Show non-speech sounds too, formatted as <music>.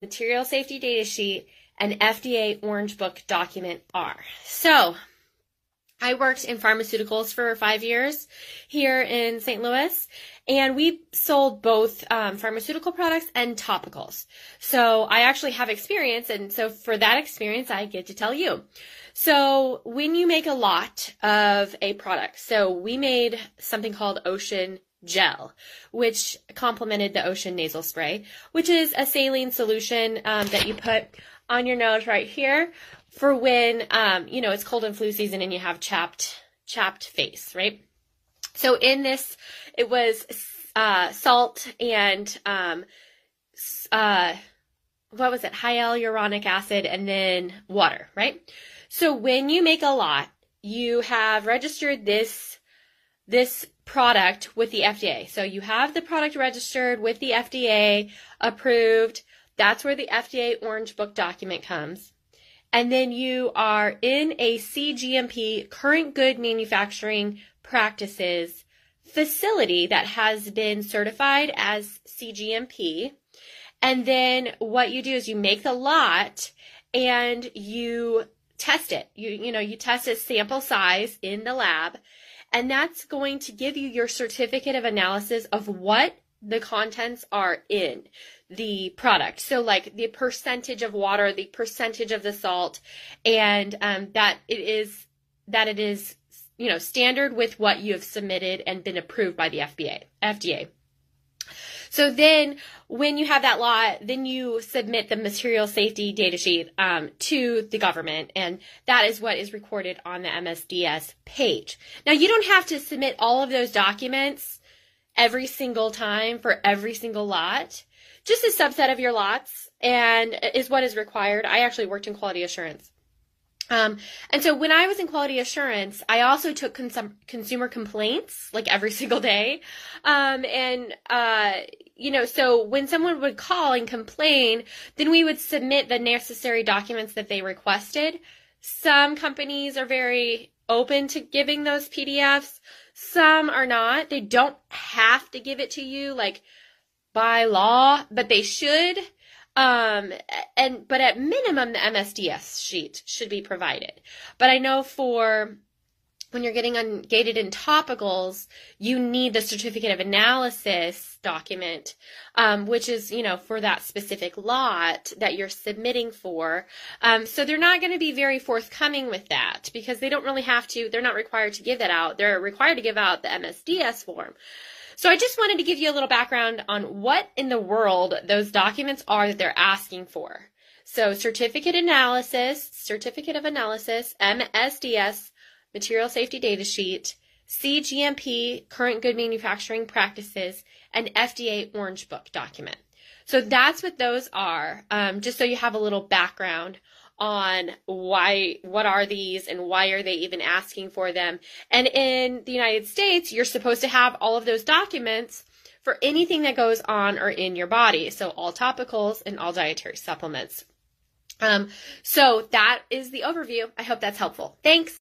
material safety data sheet, and FDA Orange Book document are. So, I worked in pharmaceuticals for five years here in St. Louis, and we sold both um, pharmaceutical products and topicals. So I actually have experience, and so for that experience, I get to tell you. So when you make a lot of a product, so we made something called Ocean gel, which complemented the Ocean nasal spray, which is a saline solution um, that you put on your nose right here for when um, you know it's cold and flu season and you have chapped chapped face, right? So in this, it was uh, salt and um, uh, what was it? Hyaluronic acid and then water, right? So when you make a lot, you have registered this this product with the FDA. So you have the product registered with the FDA, approved. That's where the FDA Orange Book document comes. And then you are in a CGMP, current good manufacturing practices facility that has been certified as CGMP. And then what you do is you make the lot and you test it. You, you know, you test its sample size in the lab and that's going to give you your certificate of analysis of what the contents are in the product. So like the percentage of water, the percentage of the salt, and um, that it is that it is you know standard with what you have submitted and been approved by the FBA FDA. So then when you have that law, then you submit the material safety data sheet um, to the government, and that is what is recorded on the MSDS page. Now, you don't have to submit all of those documents every single time for every single lot. Just a subset of your lots and is what is required. I actually worked in quality assurance. Um, and so when I was in quality assurance, I also took consum- consumer complaints like every <laughs> single day. Um, and, uh, you know, so when someone would call and complain, then we would submit the necessary documents that they requested. Some companies are very open to giving those PDFs. Some are not. They don't have to give it to you like by law, but they should. Um, and, but at minimum, the MSDS sheet should be provided. But I know for when you're getting ungated in topicals, you need the certificate of analysis document, um, which is, you know, for that specific lot that you're submitting for. Um, so they're not going to be very forthcoming with that because they don't really have to, they're not required to give that out. They're required to give out the MSDS form. So I just wanted to give you a little background on what in the world those documents are that they're asking for. So certificate analysis, certificate of analysis, MSDS, material safety data sheet, CGMP, current good manufacturing practices, and FDA Orange Book document. So that's what those are, um, just so you have a little background on why, what are these and why are they even asking for them. And in the United States, you're supposed to have all of those documents for anything that goes on or in your body. So all topicals and all dietary supplements. Um, so that is the overview. I hope that's helpful. Thanks.